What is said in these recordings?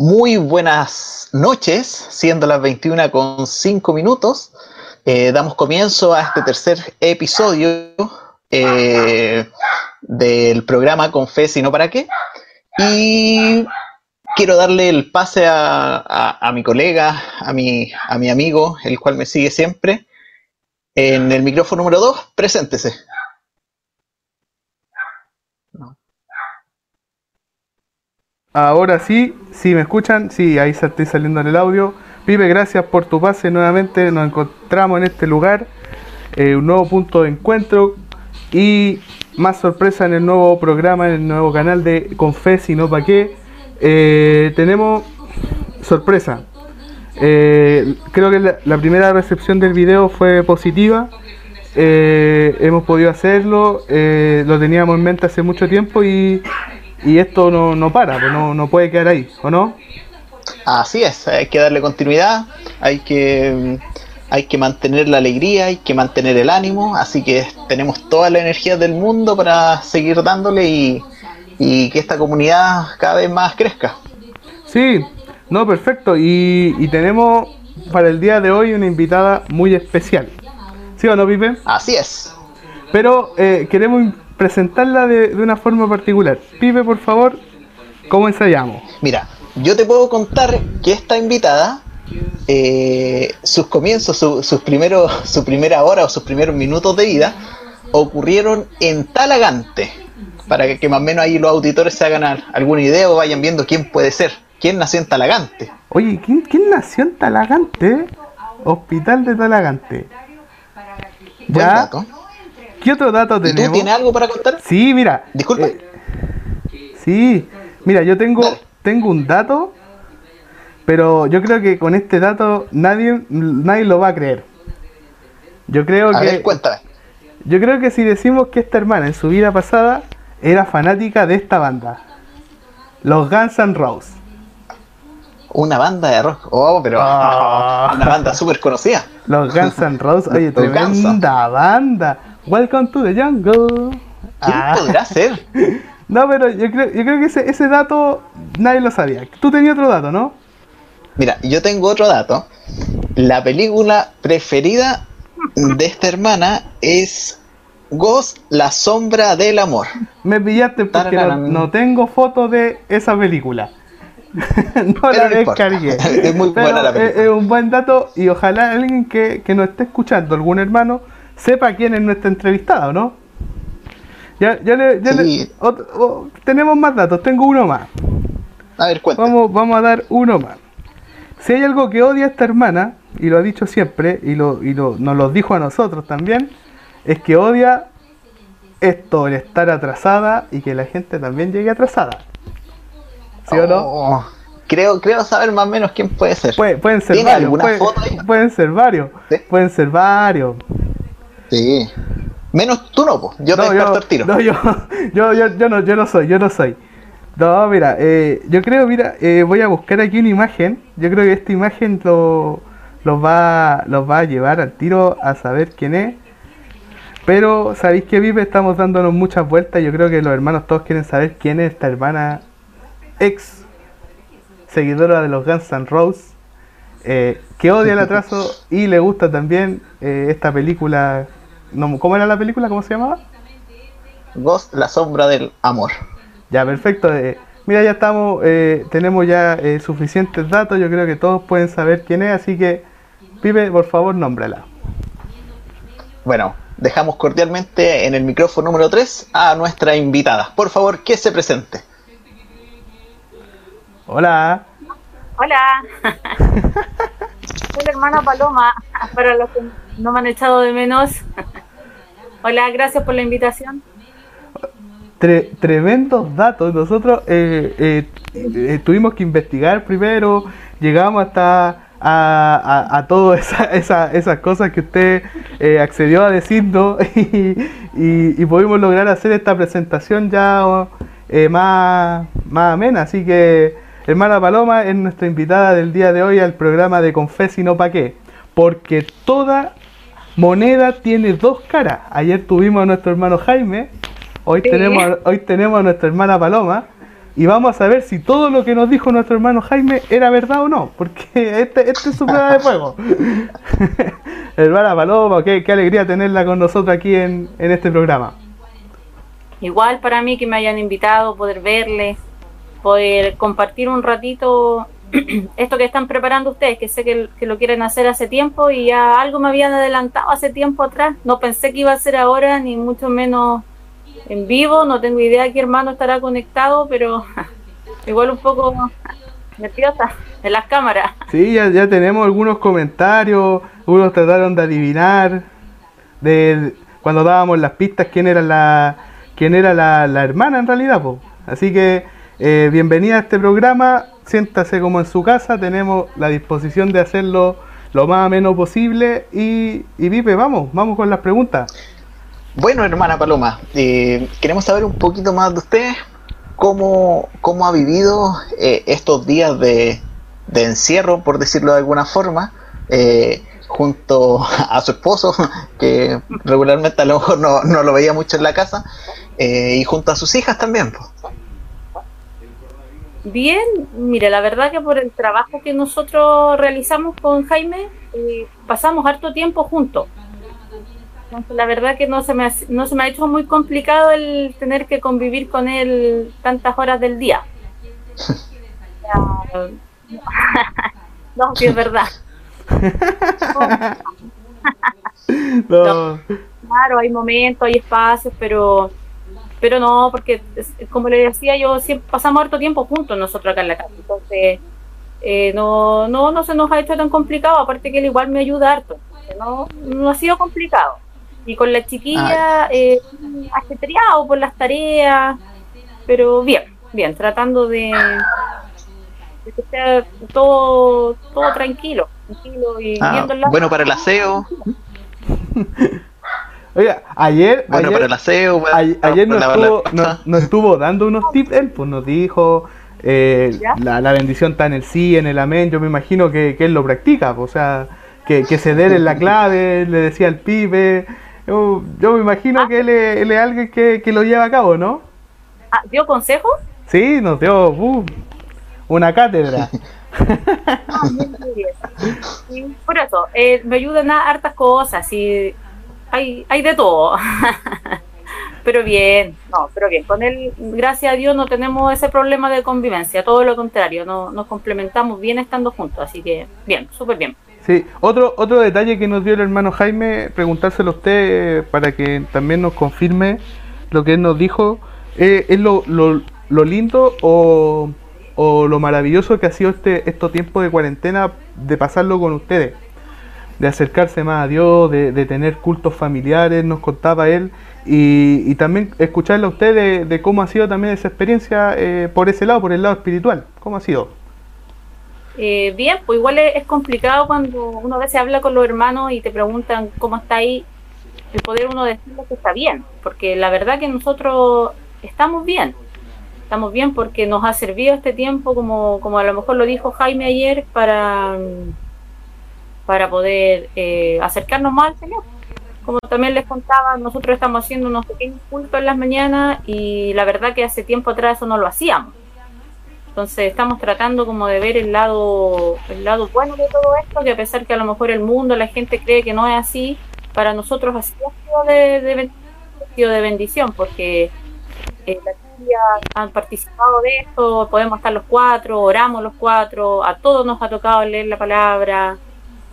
Muy buenas noches, siendo las 21 con 5 minutos. Eh, damos comienzo a este tercer episodio eh, del programa Con Fe, sino para qué. Y quiero darle el pase a, mi colega, a mi, a mi amigo, el cual me sigue siempre. En el micrófono número 2, preséntese. Ahora sí, si me escuchan, sí, ahí estoy saliendo en el audio. Pipe, gracias por tu pase nuevamente. Nos encontramos en este lugar, eh, un nuevo punto de encuentro y más sorpresa en el nuevo programa, en el nuevo canal de Confes y no pa' qué. Eh, tenemos sorpresa. Eh, creo que la, primera recepción del video fue positiva. hemos podido hacerlo, lo teníamos en mente hace mucho tiempo y y esto no, no para, pues no, no puede quedar ahí, ¿o no? Así es, hay que darle continuidad, hay que, hay que mantener la alegría, hay que mantener el ánimo, así que tenemos toda la energía del mundo para seguir dándole y, y que esta comunidad cada vez más crezca. Sí, no, perfecto, y, y tenemos para el día de hoy una invitada muy especial. ¿Sí o no, Pipe? Así es. Pero eh, queremos presentarla de, una forma particular. Pipe, por favor, ¿cómo ensayamos? Mira, yo te puedo contar que esta invitada, eh, sus comienzos, su, sus primeros, su primera hora o sus primeros minutos de vida, ocurrieron en Talagante, para que, más o menos ahí los auditores se hagan alguna idea o vayan viendo quién puede ser, quién nació en Talagante. Oye, ¿quién, quién nació en Talagante? Hospital de Talagante. ¿Ya? ¿Qué otro dato tenemos? ¿Tú tienes algo para contar? Sí, mira. Disculpa. Eh, sí, mira, yo tengo, tengo un dato, pero yo creo que con este dato nadie, nadie lo va a creer. Yo creo a que. Ver, cuéntame. Yo creo que si decimos que esta hermana en su vida pasada era fanática de esta banda, los Guns N' Roses. Una banda de rock, oh, pero ah. una banda súper conocida. Los Guns N' Roses, oye, tremenda banda. Welcome to the jungle. ¿Quién ah. podrá ser? No, pero yo creo, yo creo que ese, ese dato nadie lo sabía. Tú tenías otro dato, ¿no? Mira, yo tengo otro dato. La película preferida de esta hermana es Ghost, la sombra del amor. Me pillaste porque no, tengo foto de esa película. no la descargué. es muy buena la película. Es, un buen dato y ojalá alguien que, que nos esté escuchando, algún hermano, sepa quién es nuestra entrevistada, ¿no? Ya, ya le, ya le tenemos más datos, tengo uno más. A ver, cuéntame. Vamos, vamos a dar uno más. Si hay algo que odia a esta hermana, y lo ha dicho siempre, y, lo, y lo, nos lo dijo a nosotros también, es que odia esto, el estar atrasada y que la gente también llegue atrasada. ¿Sí o no? Oh, creo, creo saber más o menos quién puede ser. pueden ser varios. pueden ser varios. Pueden ser varios. Sí. Menos tú no, yo te yo, el tiro. No, yo, yo, yo, no, yo no soy, yo no soy. No, mira, eh, yo creo, mira, eh, voy a buscar aquí una imagen. Yo creo que esta imagen lo, los, va, los va a llevar al tiro a saber quién es. Pero, ¿sabéis que vive? Estamos dándonos muchas vueltas. Yo creo que los hermanos todos quieren saber quién es esta hermana ex seguidora de los Guns N' Roses. Eh, que odia el atraso y le gusta también esta película ¿Cómo era la película? ¿Cómo se llamaba? Ghost, la sombra del amor. Ya, perfecto. Eh, mira, ya estamos, eh, tenemos ya eh, suficientes datos. Yo creo que todos pueden saber quién es, así que, Pipe, por favor, nómbrala. Bueno, dejamos cordialmente en el micrófono número 3 a nuestra invitada. Por favor, que se presente. Hola. Hola. Soy la hermana Paloma, para los que no me han echado de menos. Hola, gracias por la invitación. tremendos datos. Nosotros eh, eh, eh, tuvimos que investigar primero, llegamos hasta a, a, todas esa, esas cosas que usted accedió a decirnos y, y, pudimos lograr hacer esta presentación ya más, más amena. Así que, hermana Paloma es nuestra invitada del día de hoy al programa de Confes y no pa' qué. Porque toda moneda tiene dos caras. Ayer tuvimos a nuestro hermano Jaime, hoy, tenemos, hoy tenemos a nuestra hermana Paloma. y vamos a saber si todo lo que nos dijo nuestro hermano Jaime era verdad o no, porque este, este es su prueba de fuego. Hermana Paloma, qué, qué, alegría tenerla con nosotros aquí en, en este programa. Igual para mí que me hayan invitado, poder verle, poder compartir un ratito esto que están preparando ustedes, que sé que, lo quieren hacer hace tiempo y ya algo me habían adelantado hace tiempo atrás. No pensé que iba a ser ahora, ni mucho menos en vivo. No tengo idea qué hermano estará conectado, pero igual un poco nerviosa en las cámaras. Sí, ya, tenemos algunos comentarios. Unos trataron de adivinar de cuando dábamos las pistas quién era la quién era la, la hermana en realidad. Po. Así que eh, bienvenida a este programa siéntase como en su casa, tenemos la disposición de hacerlo lo más ameno posible y, y Pipe, vamos, vamos con las preguntas. Bueno, hermana Paloma, eh, queremos saber un poquito más de usted, cómo, cómo ha vivido eh, estos días de, de, encierro, por decirlo de alguna forma, eh, junto a su esposo, que regularmente a lo mejor no, no lo veía mucho en la casa, eh, y junto a sus hijas también. Bien, mire, la verdad que por el trabajo que nosotros realizamos con Jaime, eh, pasamos harto tiempo juntos. Entonces, la verdad que no se, me ha, no se me ha hecho muy complicado el tener que convivir con él tantas horas del día. no, sí es verdad. no. Claro, hay momentos, hay espacios, pero pero no, porque como le decía yo, siempre pasamos harto tiempo juntos nosotros acá en la casa, entonces eh, no, no, no se nos ha hecho tan complicado, aparte que él igual me ayuda harto, no, no ha sido complicado. Y con la chiquilla, eh, ajetreado por las tareas, pero bien, bien, tratando de, de que sea todo, todo tranquilo, tranquilo y ah, viendo la... Bueno para el aseo. Oiga, ayer. Bueno, ayer, para el aseo, a, ayer nos estuvo, nos, nos estuvo, dando unos tips, él pues nos dijo. Eh, la, la, bendición está en el sí, en el amén. Yo me imagino que, que él lo practica, pues, o sea, que, que ceder en la clave, le decía al pibe. Yo, yo me imagino ah. que él es, él es alguien que, que, lo lleva a cabo, ¿no? Ah, ¿Dio consejos? Sí, nos dio uh, una cátedra. ah, bien, bien. por eso, eh, me ayudan a hartas cosas. Y hay, hay de todo. pero bien, no, pero bien. Con él, gracias a Dios, no tenemos ese problema de convivencia, todo lo contrario, no, nos complementamos bien estando juntos, así que bien, súper bien. Sí, otro, otro detalle que nos dio el hermano Jaime, preguntárselo a usted para que también nos confirme lo que él nos dijo, eh, es lo, lo, lo lindo o, o, lo maravilloso que ha sido este estos tiempos de cuarentena de pasarlo con ustedes de acercarse más a Dios, de, de, tener cultos familiares, nos contaba él, y, y también escucharle a usted de, de, cómo ha sido también esa experiencia eh, por ese lado, por el lado espiritual. ¿Cómo ha sido? Eh, bien, pues igual es, complicado cuando uno a veces habla con los hermanos y te preguntan cómo está ahí, el poder uno decirle que está bien, porque la verdad que nosotros estamos bien, estamos bien porque nos ha servido este tiempo, como, como a lo mejor lo dijo Jaime ayer, para para poder eh, acercarnos más al Señor. Como también les contaba, nosotros estamos haciendo unos pequeños cultos en las mañanas y la verdad que hace tiempo atrás eso no lo hacíamos. Entonces estamos tratando como de ver el lado, el lado bueno de todo esto, que a pesar que a lo mejor el mundo, la gente cree que no es así, para nosotros ha sido de, bendición, porque eh, las han participado de esto, podemos estar los cuatro, oramos los cuatro, a todos nos ha tocado leer la palabra,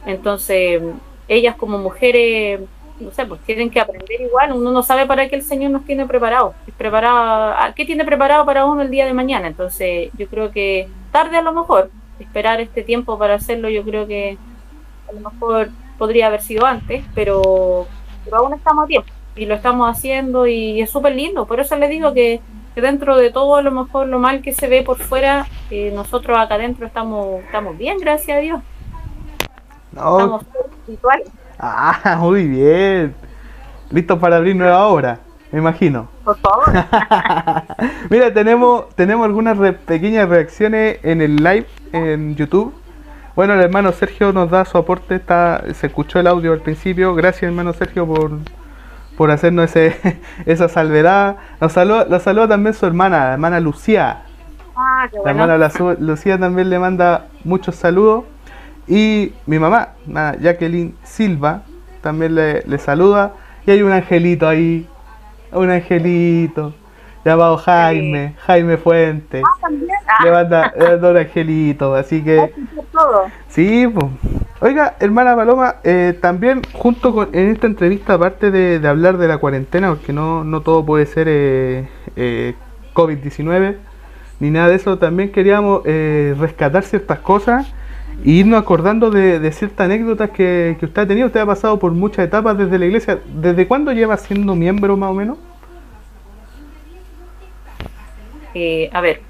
entonces, ellas como mujeres, no sé, pues tienen que aprender igual. Uno no sabe para qué el Señor nos tiene preparado. preparado ¿Qué tiene preparado para uno el día de mañana? Entonces, yo creo que tarde a lo mejor, esperar este tiempo para hacerlo, yo creo que a lo mejor podría haber sido antes, pero, aún estamos a tiempo y lo estamos haciendo y es súper lindo. Por eso les digo que, que, dentro de todo, a lo mejor lo mal que se ve por fuera, eh, nosotros acá adentro estamos, estamos bien, gracias a Dios. No. Ah, muy bien. Listo para abrir nueva obra, me imagino. Por favor. Mira, tenemos, tenemos algunas re pequeñas reacciones en el live en YouTube. Bueno, el hermano Sergio nos da su aporte, está, se escuchó el audio al principio. Gracias, hermano Sergio, por, por hacernos ese, esa salvedad. Nos saluda, nos saluda también su hermana, la hermana Lucía. Ah, qué La bueno. hermana la Su- Lucía también le manda muchos saludos. Y mi mamá, Jacqueline Silva, también le, le saluda. Y hay un angelito ahí. Un angelito. Llamado Jaime. Jaime Fuente. Ah, también. Ah, Le manda, le manda un angelito. Así que. todo. Sí, pues. Oiga, hermana Paloma, eh, también junto con en esta entrevista, aparte de, de hablar de la cuarentena, porque no, no todo puede ser eh, eh, COVID-19, ni nada de eso, también queríamos rescatar ciertas cosas e irnos acordando de, de ciertas anécdotas que, que usted ha tenido. Usted ha pasado por muchas etapas desde la iglesia. ¿Desde cuándo lleva siendo miembro más o menos? Eh, a ver,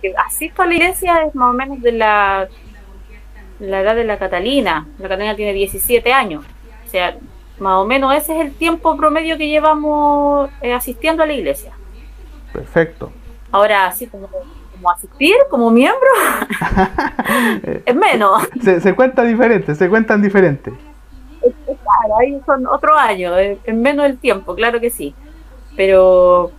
que asisto a la iglesia es más o menos de la, la edad de la Catalina. La Catalina tiene 17 años. O sea, más o menos ese es el tiempo promedio que llevamos eh, asistiendo a la iglesia. Perfecto. Ahora, así como, como asistir, como miembro, es menos. Se, se cuenta diferente, se cuentan diferente. Claro, ahí son otro año, es es menos el tiempo, claro que sí. Pero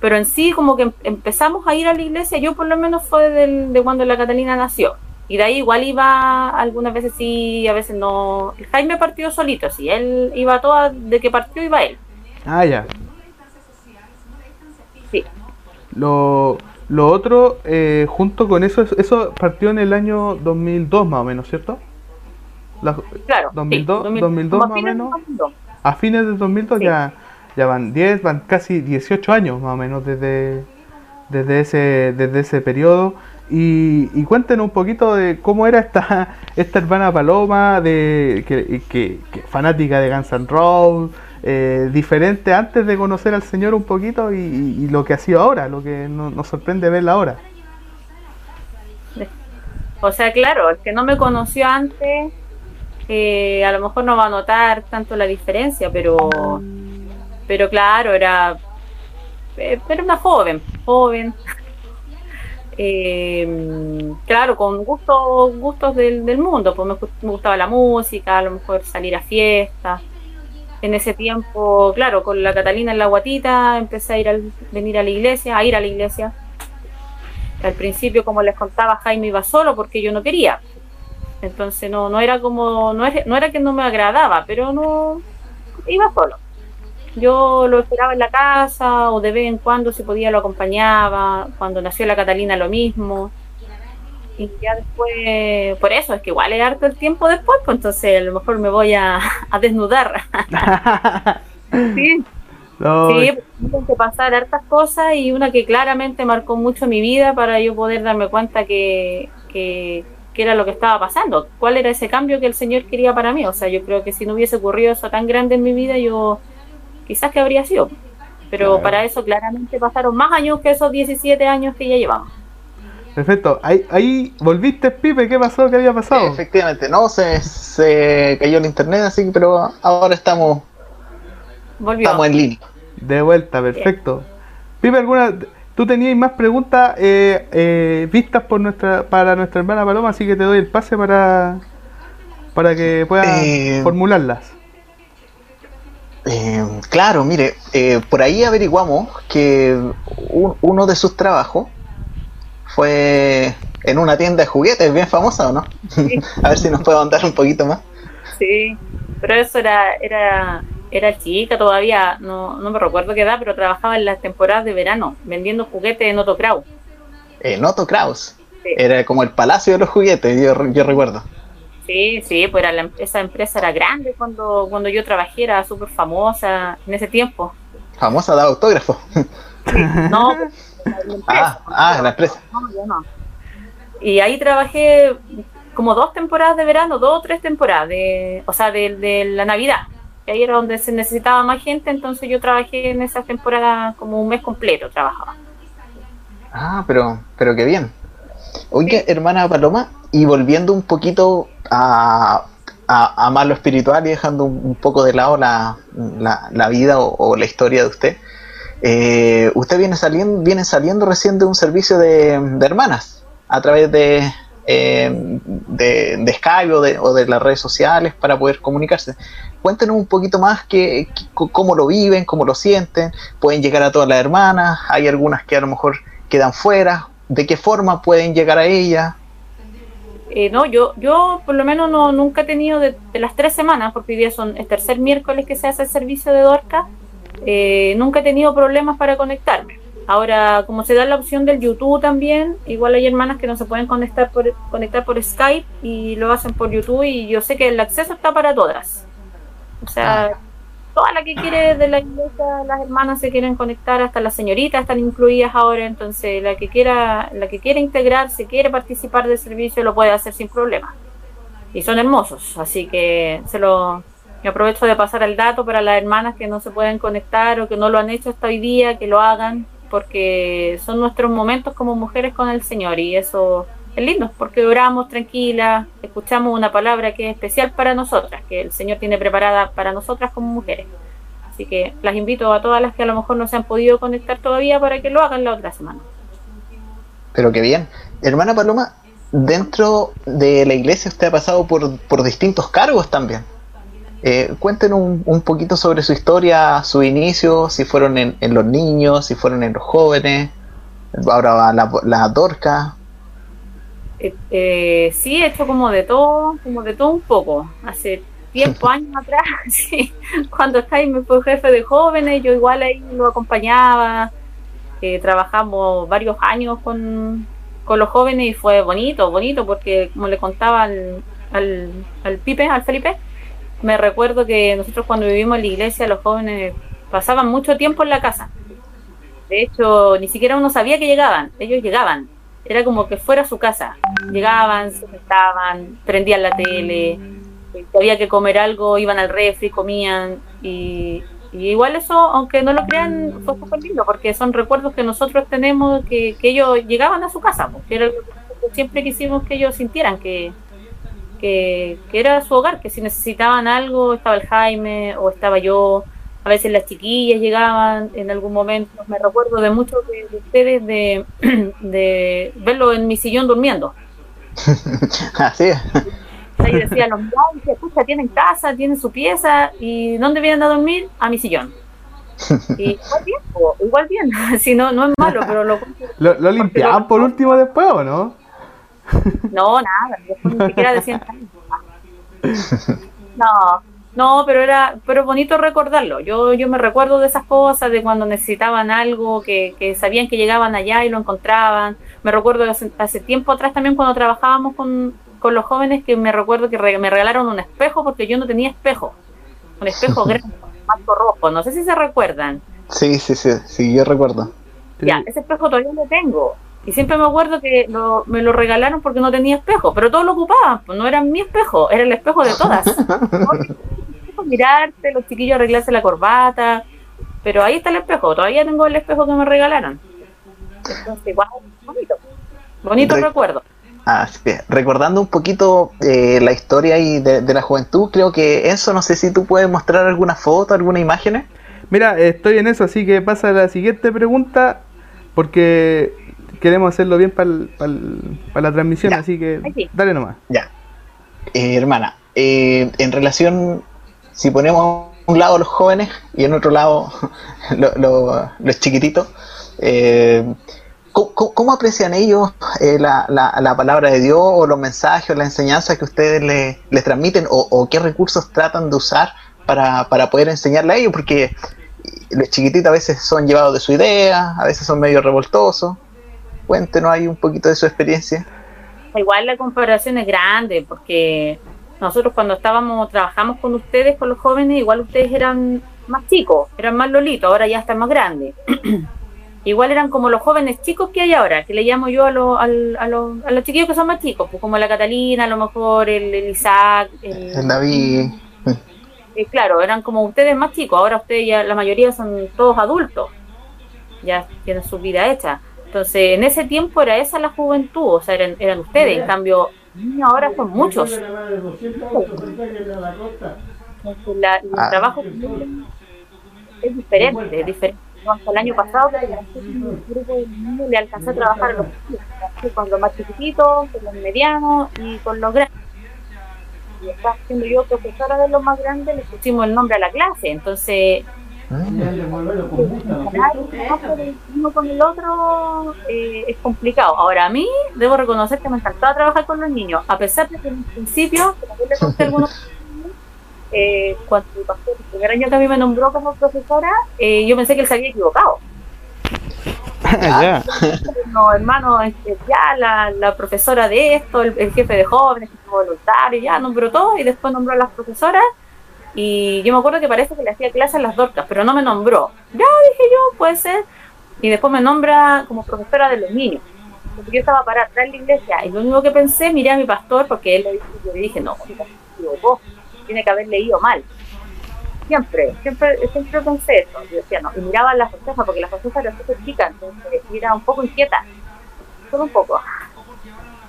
pero en sí como que em- empezamos a ir a la iglesia, yo por lo menos fue del- de cuando la Catalina nació. Y de ahí igual iba, algunas veces sí, a veces no. Jaime partió solito, sí, él iba toda, de que partió iba él. Ah, ya. Sí, Lo, lo otro, eh, junto con eso, eso- partió en el año 2002 más o menos, ¿cierto? La- claro. 2002, sí, 2000, 2002 como a más o de menos. 2002. a fines del 2002 Sí. ya, ya van 10, van casi 18 años más o menos desde, desde, ese, desde ese periodo. Y, y cuéntenos un poquito de cómo era esta, esta hermana Paloma, de, que, que- que fanática de Guns N' Roses, eh, diferente antes de conocer al Señor un poquito y, lo que ha sido ahora, lo que no- nos sorprende verla ahora. O sea, claro, el que no me conoció antes, eh, a lo mejor no va a notar tanto la diferencia, pero, pero claro, era, eh, era una joven, joven. Claro, con gustos, gustos del, del mundo, pues me gustaba la música, a lo mejor salir a fiestas. En ese tiempo, claro, con la Catalina en la guatita, empecé a ir al, venir a la iglesia, a ir a la iglesia. Al principio, como les contaba, Jaime iba solo porque yo no quería. Entonces no, no era como, no, no era que no me agradaba, pero no iba solo. Yo lo esperaba en la casa o de vez en cuando si podía lo acompañaba. Cuando nació la Catalina lo mismo. Y ya después, por eso es que igual es harto el tiempo después, pues entonces a lo mejor me voy a, a desnudar. sí, No, Sí, pues, que pasar hartas cosas y una que claramente marcó mucho mi vida para yo poder darme cuenta que, que, que era lo que estaba pasando, cuál era ese cambio que el Señor quería para mí. O sea, yo creo que si no hubiese ocurrido eso tan grande en mi vida, yo quizás que habría sido. Pero Claro. para eso claramente pasaron más años que esos 17 años que ya llevamos. Perfecto, ahí, ahí volviste, Pipe, ¿qué pasó? ¿Qué había pasado? Efectivamente, no, se, se cayó el internet, así que, pero ahora estamos, Volvió. estamos en línea. De vuelta, perfecto. Pipe, ¿alguna, tú tenías más preguntas eh, eh, vistas por nuestra, para nuestra hermana Paloma, así que te doy el pase para, para que puedas Eh, formularlas. Eh, claro, mire, eh, por ahí averiguamos que un- uno de sus trabajos fue en una tienda de juguetes bien famosa, ¿o no? Sí. A ver si nos puede contar un poquito más. Sí, pero eso era, era, era chica todavía, no, no me recuerdo qué edad, pero trabajaba en las temporadas de verano, vendiendo juguetes en Otocrau. Eh, Noto Kraus. Sí. Era como el palacio de los juguetes, yo, yo recuerdo. Sí, sí, pues era la em- esa empresa era grande cuando, cuando yo trabajé, era súper famosa en ese tiempo. Famosa de autógrafo. No, pues, la empresa, Ah, ah, la empresa. No, yo no. Y ahí trabajé como dos temporadas de verano, dos o tres temporadas, de, o sea, de, de la Navidad. Y ahí era donde se necesitaba más gente, entonces yo trabajé en esa temporada como un mes completo, trabajaba. Ah, pero, pero qué bien. Oye, hermana Paloma, y volviendo un poquito a, a, a más lo espiritual y dejando un, un poco de lado la, la, la vida o, o la historia de usted, eh, usted viene saliendo, viene saliendo recién de un servicio de, de hermanas a través de, eh, de, de Skype o de, o de las redes sociales para poder comunicarse. Cuéntenos un poquito más que, cómo lo viven, cómo lo sienten, pueden llegar a todas las hermanas, hay algunas que a lo mejor quedan fuera. ¿De qué forma pueden llegar a ella? Eh, no, yo, yo por lo menos no, nunca he tenido de, las tres semanas, porque hoy día son el tercer miércoles que se hace el servicio de Dorca, eh, nunca he tenido problemas para conectarme. Ahora, como se da la opción del YouTube también, igual hay hermanas que no se pueden conectar por, conectar por Skype y lo hacen por YouTube y yo sé que el acceso está para todas. O sea, ah toda la que quiere de la iglesia, las hermanas se quieren conectar, hasta las señoritas están incluidas ahora, entonces la que quiera, la que quiere integrarse, quiere participar del servicio, lo puede hacer sin problema. Y son hermosos, así que se lo aprovecho de pasar el dato para las hermanas que no se pueden conectar o que no lo han hecho hasta hoy día, que lo hagan, porque son nuestros momentos como mujeres con el Señor y eso es lindo porque oramos tranquila, escuchamos una palabra que es especial para nosotras, que el Señor tiene preparada para nosotras como mujeres. Así que las invito a todas las que a lo mejor no se han podido conectar todavía para que lo hagan la otra semana. Pero qué bien. Hermana Paloma, dentro de la iglesia usted ha pasado por, por distintos cargos también. Eh, cuéntenos un, poquito sobre su historia, su inicio, si fueron en, los niños, si fueron en los jóvenes, ahora la, la Dorca, eh, eh, sí, he hecho como de todo, como de todo un poco. Hace tiempo, años atrás, sí, cuando me fue jefe de jóvenes, yo igual ahí lo acompañaba. Eh, trabajamos varios años con, los jóvenes y fue bonito, bonito, porque como le contaba al, al, al Pipe, al Felipe, me recuerdo que nosotros cuando vivimos en la iglesia, los jóvenes pasaban mucho tiempo en la casa. De hecho, ni siquiera uno sabía que llegaban, ellos llegaban era como que fuera su casa. Llegaban, se sentaban, prendían la tele, había que comer algo, iban al refri, comían y, igual eso, aunque no lo crean, fue súper lindo porque son recuerdos que nosotros tenemos que, ellos llegaban a su casa, porque era que siempre quisimos que ellos sintieran que, que, que era su hogar, que si necesitaban algo estaba el Jaime o estaba yo a veces las chiquillas llegaban en algún momento, me recuerdo de muchos de, ustedes de, de, verlo en mi sillón durmiendo. Así es. Ahí decían los que escucha, tienen casa, tienen su pieza, ¿y dónde vienen a dormir? A mi sillón. Y igual bien, igual bien, si no, no es malo, pero lo... ¿Lo, lo limpiaban por último después o no? No, nada, ni siquiera decían No, no, pero era pero bonito recordarlo. Yo yo me recuerdo de esas cosas, de cuando necesitaban algo, que, que sabían que llegaban allá y lo encontraban. Me recuerdo hace, tiempo atrás también cuando trabajábamos con, con los jóvenes que me recuerdo que me regalaron un espejo porque yo no tenía espejo. Un espejo grande, marco rojo. No sé si se recuerdan. Sí, sí, sí, sí, yo recuerdo. Ya, ese espejo todavía lo tengo. Y siempre me acuerdo que me lo regalaron porque no tenía espejo, pero todos lo ocupaban, pues no era mi espejo, era el espejo de todas. Mirarte, los chiquillos arreglarse la corbata, pero ahí está el espejo, todavía tengo el espejo que me regalaron. Entonces, igual, bonito, bonito recuerdo. Así que, recordando un poquito eh, la historia y de, de, la juventud, creo que eso, no sé si tú puedes mostrar alguna foto, alguna imágenes. Mira, estoy en eso, así que pasa a la siguiente pregunta, porque queremos hacerlo bien para la transmisión, así que dale nomás. Ya. Eh, hermana, eh, en relación, si ponemos un lado los jóvenes y en otro lado los chiquititos, eh, ¿cómo, aprecian ellos la, la, palabra de Dios o los mensajes o la enseñanza que ustedes les, les transmiten o, qué recursos tratan de usar para, para poder enseñarle a ellos? Porque los chiquititos a veces son llevados de su idea, a veces son medio revoltosos. Cuéntenos ahí un poquito de su experiencia. Igual la comparación es grande, porque nosotros cuando estábamos, trabajamos con ustedes, con los jóvenes, igual ustedes eran más chicos, eran más lolitos, ahora ya están más grandes. igual eran como los jóvenes chicos que hay ahora, que le llamo yo a, los a, los, a los chiquillos que son más chicos, pues como la Catalina, a lo mejor el, Isaac, el, David. Eh, claro, eran como ustedes más chicos, ahora ustedes ya, la mayoría son todos adultos, ya tienen su vida hecha. Entonces, en ese tiempo era esa la juventud, o sea, eran, eran ustedes, en cambio, ahora son muchos. el ah. trabajo es diferente, es diferente. Hasta el año pasado, le alcancé a trabajar los, con los más chiquititos, con los medianos y con los grandes. Y estaba siendo yo profesora de los más grandes, le pusimos el nombre a la clase. Entonces, uno con el otro eh, es complicado. Ahora, a mí debo reconocer que me encantaba trabajar con los niños, a pesar de que en principio, le conté algunos eh, cuando pasó el primer año que a mí me nombró como profesora, eh, yo pensé que él se había equivocado. ya. No, hermano, este, ya la, la, profesora de esto, el, jefe de jóvenes, el voluntario, ya nombró todo y después nombró a las profesoras y yo me acuerdo que parece que le hacía clase a las dorcas, pero no me nombró. Ya dije yo, puede ser. Y después me nombra como profesora de los niños. Porque yo estaba para atrás en la iglesia y lo único que pensé, miré a mi pastor porque él le dije, no, equivocó, tiene que haber leído mal. Siempre, siempre, siempre pensé eso. Yo decía, no, y miraba a la josefa porque la josefa era súper chica, entonces era un poco inquieta. Solo un poco.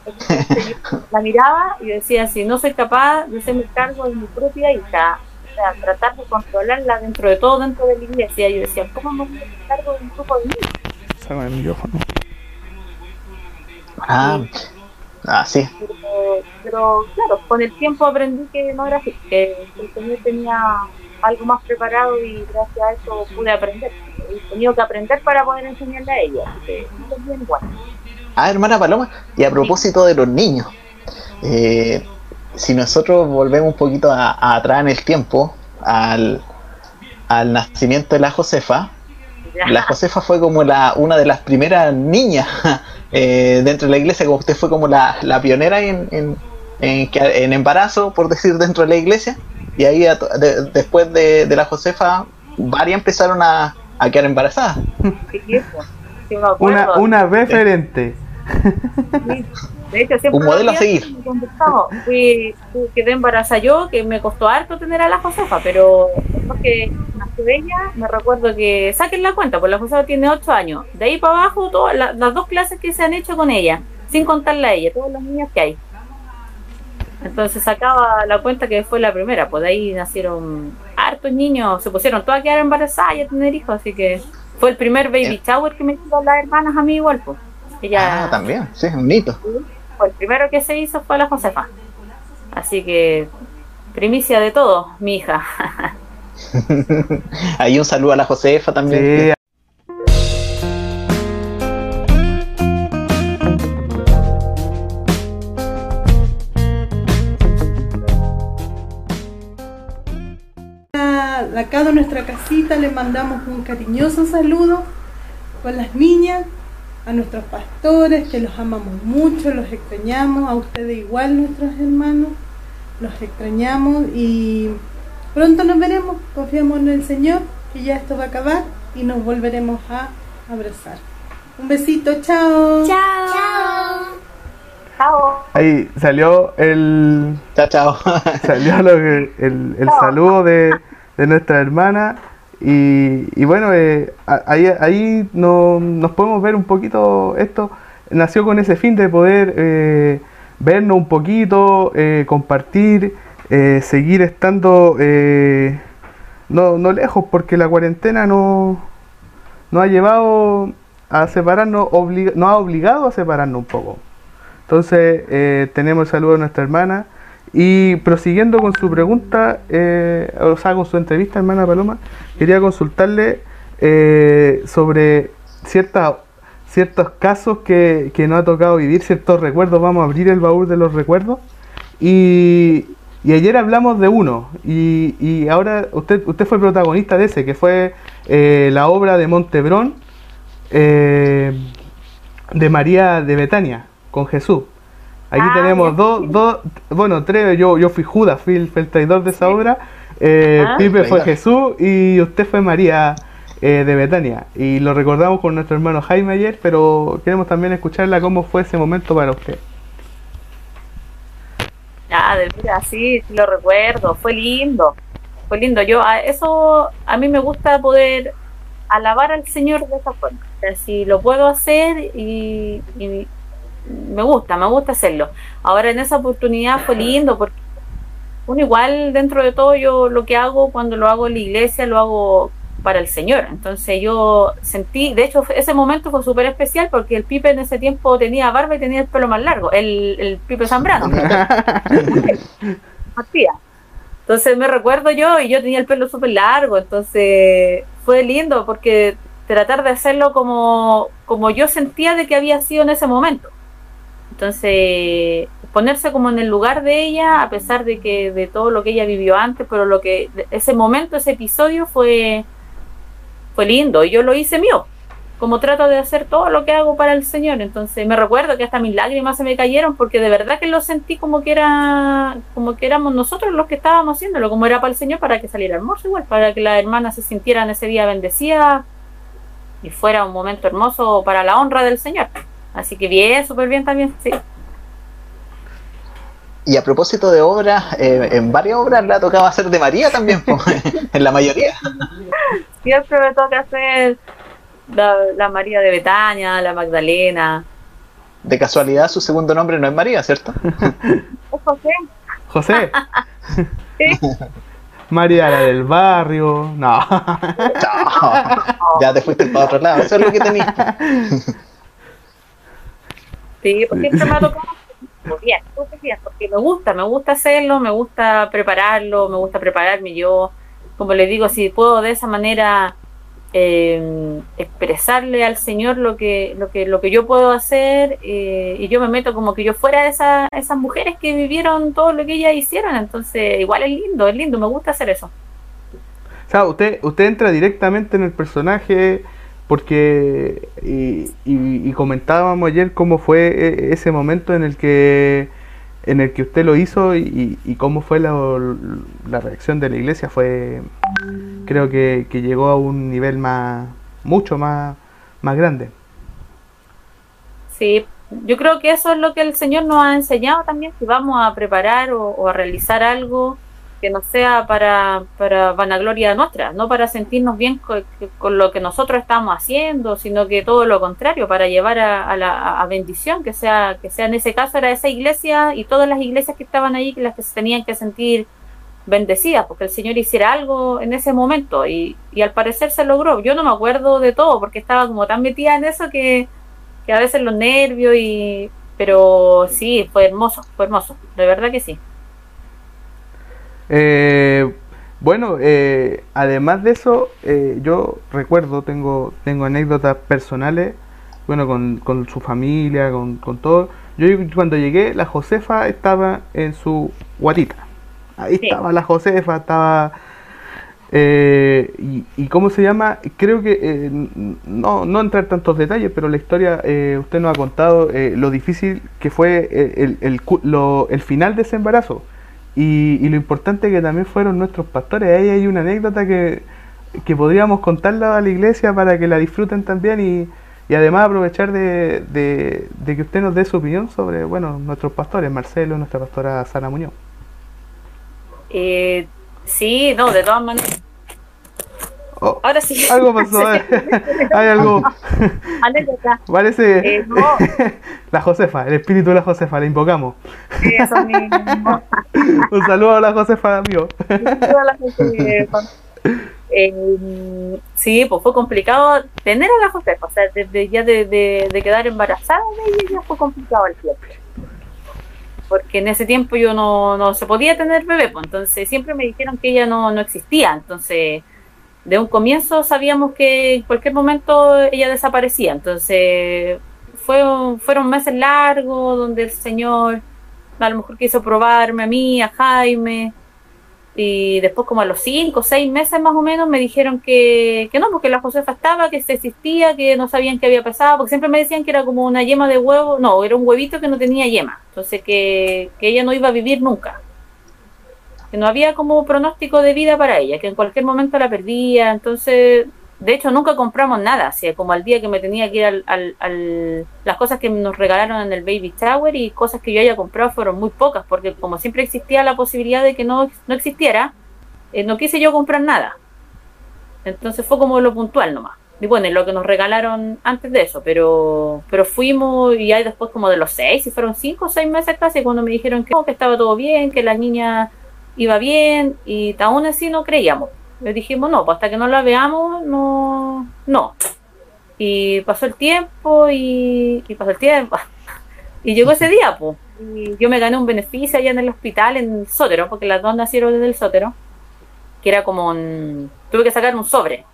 la miraba y decía, si no soy capaz de hacerme cargo de mi propia hija, sea, tratar de controlarla dentro de todo, dentro de la iglesia. Yo decía, ¿cómo me voy a cargo de un grupo de niños? el micrófono. Ah, ah sí. Pero, claro, con el tiempo aprendí que no era así, que el Señor tenía algo más preparado y gracias a eso pude aprender. He tenido que aprender para poder enseñarle a ella. que es bien igual. Ah, hermana Paloma, y a propósito de los niños, eh, si nosotros volvemos un poquito atrás en el tiempo, al, nacimiento de la Josefa, la Josefa fue como la una de las primeras niñas eh, dentro de la iglesia, como usted fue como la, pionera en, en, en, embarazo, por decir, dentro de la iglesia, y ahí después de, la Josefa, varias empezaron a, quedar embarazadas. una, una referente. De hecho, siempre un modelo a seguir. Fui, quedé embarazada yo, que me costó harto tener a la Josefa, pero porque nació ella, me recuerdo que saquen la cuenta, pues la Josefa tiene 8 años. De ahí para abajo, todas las dos clases que se han hecho con ella, sin contarla a ella, todos los niños que hay. Entonces sacaba la cuenta que fue la primera, pues de ahí nacieron hartos niños, se pusieron todas a quedar embarazadas y a tener hijos, así que fue el primer baby eh. shower que me hicieron las hermanas a mí igual, pues. Ella, ah, también, sí, un hito el primero que se hizo fue la Josefa. Así que, primicia de todo, mi hija. Ahí un saludo a la Josefa también. Acá de nuestra casita le mandamos un cariñoso saludo con las niñas a nuestros pastores, que los amamos mucho, los extrañamos, a ustedes igual, nuestros hermanos, los extrañamos y pronto nos veremos, confiamos en el Señor, que ya esto va a acabar y nos volveremos a abrazar. Un besito, chao. Chao. Chao. Ahí salió el. Chao, chao. Salió el, el saludo de, de nuestra hermana y, bueno, eh, ahí, ahí no, nos podemos ver un poquito esto. Nació con ese fin de poder eh, vernos un poquito, eh, compartir, seguir estando no, no lejos, porque la cuarentena no nos ha llevado a separarnos, nos ha obligado a separarnos un poco. Entonces, tenemos el saludo de nuestra hermana. Y prosiguiendo con su pregunta, eh, o sea, con su entrevista, hermana Paloma, quería consultarle eh, sobre ciertas ciertos casos que, que nos ha tocado vivir, ciertos recuerdos. Vamos a abrir el baúl de los recuerdos. Y, y ayer hablamos de uno, y, y, ahora usted, usted fue protagonista de ese, que fue eh, la obra de Montebrón de María de Betania, con Jesús. Aquí ah, tenemos dos, dos, bueno, tres, yo, yo fui Judas, fui el, traidor de esa obra, eh, ah. Pipe fue Jesús y usted fue María eh, de Betania. Y lo recordamos con nuestro hermano Jaime ayer, pero queremos también escucharla cómo fue ese momento para usted. Ah, de verdad, sí, sí lo recuerdo, fue lindo, fue lindo. Yo, a eso, a mí me gusta poder alabar al Señor de esa forma. O sea, si lo puedo hacer y me gusta, me gusta hacerlo. Ahora en esa oportunidad fue lindo porque uno igual dentro de todo yo lo que hago cuando lo hago en la iglesia lo hago para el Señor. Entonces yo sentí, de hecho ese momento fue súper especial porque el Pipe en ese tiempo tenía barba y tenía el pelo más largo, el, el Pipe Zambrano. Entonces me recuerdo yo y yo tenía el pelo súper largo, entonces fue lindo porque tratar de hacerlo como, como yo sentía de que había sido en ese momento. Entonces, ponerse como en el lugar de ella, a pesar de que de todo lo que ella vivió antes, pero lo que ese momento, ese episodio fue fue lindo y yo lo hice mío. Como trato de hacer todo lo que hago para el Señor, entonces me recuerdo que hasta mis lágrimas se me cayeron porque de verdad que lo sentí como que era como que éramos nosotros los que estábamos haciéndolo, como era para el Señor para que saliera hermoso igual, para que las hermanas se sintieran ese día bendecidas y fuera un momento hermoso para la honra del Señor. Así que bien, súper bien también, sí. Y a propósito de obras, eh, en varias obras la tocaba hacer de María también, en la mayoría. Siempre me toca hacer la, María de Betania, la Magdalena. De casualidad su segundo nombre no es María, ¿cierto? Es José. José. ¿Sí? María la del barrio. No. Ya te fuiste para otro lado. Eso es lo que tenías. Sí, porque siempre me ha tocado bien, porque me gusta, me gusta hacerlo, me gusta prepararlo, me gusta prepararme yo. Como le digo, si puedo de esa manera eh, expresarle al Señor lo que, lo que, lo que yo puedo hacer, eh, y yo me meto como que yo fuera de esa, esas mujeres que vivieron todo lo que ellas hicieron, entonces igual es lindo, es lindo, me gusta hacer eso. O sea, usted, usted entra directamente en el personaje porque y, comentábamos ayer cómo fue e, ese momento en el que en el que usted lo hizo y, cómo fue la, reacción de la iglesia. Fue creo que, llegó a un nivel más mucho más más grande. Sí yo creo que eso es lo que el señor nos ha enseñado también si vamos a preparar o a realizar algo que no sea para, para vanagloria nuestra, no para sentirnos bien con, lo que nosotros estamos haciendo, sino que todo lo contrario, para llevar a, la bendición, que sea, que sea en ese caso era esa iglesia y todas las iglesias que estaban ahí, las que se tenían que sentir bendecidas, porque el Señor hiciera algo en ese momento y, y al parecer se logró. Yo no me acuerdo de todo porque estaba como tan metida en eso que, que a veces los nervios y... Pero sí, fue hermoso, fue hermoso, de verdad que sí. Eh, bueno, eh, además de eso, eh, yo recuerdo, tengo, tengo anécdotas personales, bueno, con, con su familia, con, con, todo. Yo cuando llegué, la Josefa estaba en su guatita. Ahí estaba la Josefa, estaba... Eh, y, y, cómo se llama, creo que no, no entrar tantos detalles, pero la historia, usted nos ha contado lo difícil que fue el, el, lo, el final de ese embarazo y, lo importante que también fueron nuestros pastores. Ahí hay una anécdota que, podríamos contarla a la iglesia para que la disfruten también y, y además aprovechar de, de, que usted nos dé su opinión sobre bueno nuestros pastores, Marcelo, nuestra pastora Sara Muñoz. Eh, sí, no, de todas maneras Oh, Ahora sí. Algo pasó. Eh. Hay algo. Anécdota. Parece. Eh, la Josefa, el espíritu de la Josefa, la invocamos. Sí, eso mismo. Un saludo a la Josefa, amigo. Un saludo a la Josefa. Eh, sí, pues fue complicado tener a la Josefa. O sea, desde ya de, de, quedar embarazada de ella ya fue complicado el tiempo porque en ese tiempo yo no, no se podía tener bebé, pues entonces siempre me dijeron que ella no, no existía, entonces de un comienzo sabíamos que en cualquier momento ella desaparecía. Entonces fue, fueron meses largos donde el Señor a lo mejor quiso probarme a mí, a Jaime. Y después como a los cinco o seis meses más o menos me dijeron que, que no, porque la Josefa estaba, que se existía, que no sabían qué había pasado, porque siempre me decían que era como una yema de huevo, no, era un huevito que no tenía yema, entonces que, que ella no iba a vivir nunca que no había como pronóstico de vida para ella, que en cualquier momento la perdía, entonces, de hecho nunca compramos nada, o como al día que me tenía que ir al, al, las cosas que nos regalaron en el Baby Tower y cosas que yo haya comprado fueron muy pocas, porque como siempre existía la posibilidad de que no, no existiera, eh, no quise yo comprar nada. Entonces fue como lo puntual nomás. Y bueno, lo que nos regalaron antes de eso, pero pero fuimos y ahí después como de los seis, y fueron cinco o seis meses casi, cuando me dijeron que, que estaba todo bien, que la niña iba bien y aún así no creíamos. Le dijimos, no, pues hasta que no la veamos, no, no. Y pasó el tiempo y, pasó el tiempo. y llegó ese día, pues. Yo me gané un beneficio allá en el hospital, en el sótero, porque las dos nacieron desde el sótero, que era como. Tuve que sacar un sobre.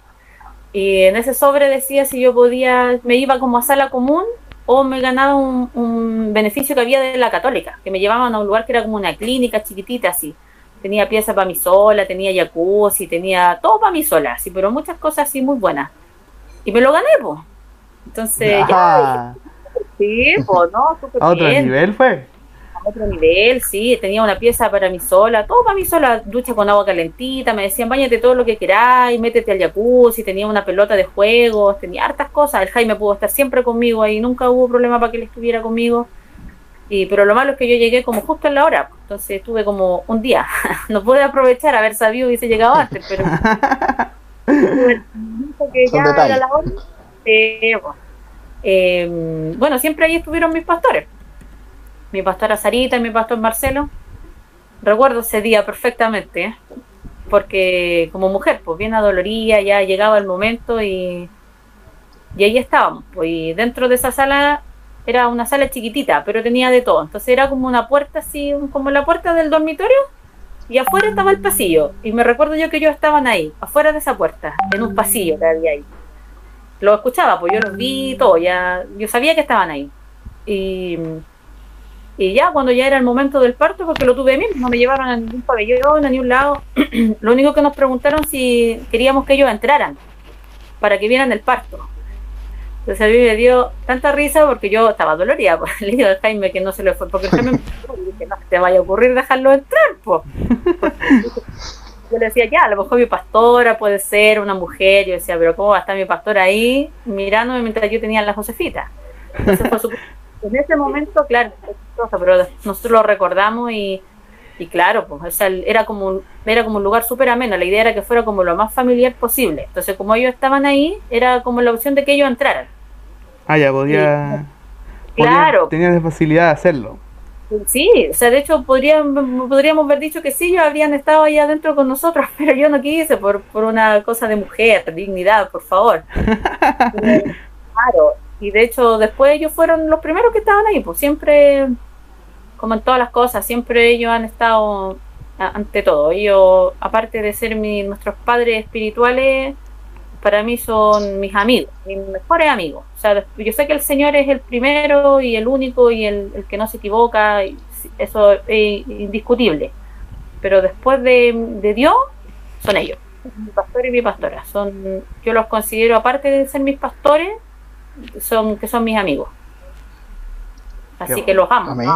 Y en ese sobre decía si yo podía, me iba como a sala común o me ganaba un, un beneficio que había de la católica, que me llevaban a un lugar que era como una clínica chiquitita así. Tenía pieza para mí sola, tenía jacuzzi, tenía todo para mí sola, así, pero muchas cosas así muy buenas. Y me lo gané, pues. Entonces, ya, sí, pues, ¿no? Súper a otro bien. nivel fue. A otro nivel, sí, tenía una pieza para mí sola, todo para mí sola, ducha con agua calentita, me decían bañate todo lo que queráis, métete al jacuzzi, tenía una pelota de juegos, tenía hartas cosas, el Jaime pudo estar siempre conmigo ahí, nunca hubo problema para que él estuviera conmigo, y pero lo malo es que yo llegué como justo en la hora, entonces estuve como un día, no pude aprovechar, haber sabido hubiese llegado antes, pero que ya era la hora, eh. Eh, bueno, siempre ahí estuvieron mis pastores mi pastora Sarita y mi pastor Marcelo. Recuerdo ese día perfectamente, ¿eh? porque como mujer, pues bien adolorida, ya llegaba el momento y, y ahí estábamos. Pues, y dentro de esa sala era una sala chiquitita, pero tenía de todo. Entonces era como una puerta así, como la puerta del dormitorio, y afuera estaba el pasillo. Y me recuerdo yo que ellos estaban ahí, afuera de esa puerta, en un pasillo que había ahí. Lo escuchaba, pues yo los vi todo, ya, yo sabía que estaban ahí. Y, y ya cuando ya era el momento del parto, porque lo tuve mí, no me llevaron a ningún pabellón, a ningún lado, lo único que nos preguntaron si queríamos que ellos entraran para que vieran el parto. Entonces a mí me dio tanta risa porque yo estaba dolorida, pues, le digo al Jaime que no se le fue, porque Jaime me dijo, no te vaya a ocurrir dejarlo entrar, pues. Yo le decía, ya, a lo mejor mi pastora puede ser una mujer, yo decía, pero ¿cómo va a estar mi pastora ahí mirándome mientras yo tenía la Josefita? Entonces fue súper- en ese momento, claro, pero nosotros lo recordamos y, y claro, pues, era como un, era como un lugar súper ameno, la idea era que fuera como lo más familiar posible. Entonces, como ellos estaban ahí, era como la opción de que ellos entraran. Ah, ya podía. podía- Claro. Tenía la facilidad de hacerlo. Sí, o sea, de hecho podrían, podríamos haber dicho que sí, ellos habrían estado ahí adentro con nosotros, pero yo no quise por, por una cosa de mujer, dignidad, por favor. Claro, y de hecho después ellos fueron los primeros que estaban ahí, pues siempre, como en todas las cosas, siempre ellos han estado ante todo. Ellos, aparte de ser mi- nuestros padres espirituales, para mí son mis amigos, mis mejores amigos. O sea, yo sé que el Señor es el primero y el único y el, el que no se equivoca, y eso es indiscutible. Pero después de, de Dios, son ellos, mi pastor y mi pastora. Son, yo los considero, aparte de ser mis pastores, son que son mis amigos. Así Qué que los amo. Amén.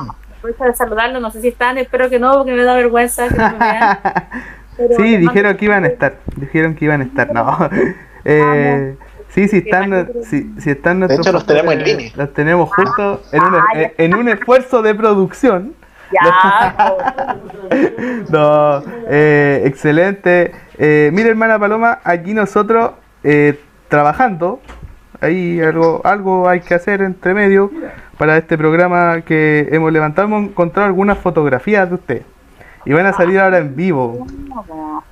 De saludarlos, no sé si están, espero que no, porque me da vergüenza que no me vean. Pero sí, dijeron que iban a estar. Dijeron que iban a estar. No. Eh, sí, sí están, sí, sí están De hecho, los tenemos en línea. Los tenemos juntos en un, Ah, ya. en un esfuerzo de producción. Ya, No, eh, excelente. Eh, mire, hermana Paloma, aquí nosotros eh, trabajando. Ahí algo, algo hay que hacer entre medio para este programa que hemos levantado. Hemos encontrado algunas fotografías de usted. Y van a salir ahora en vivo.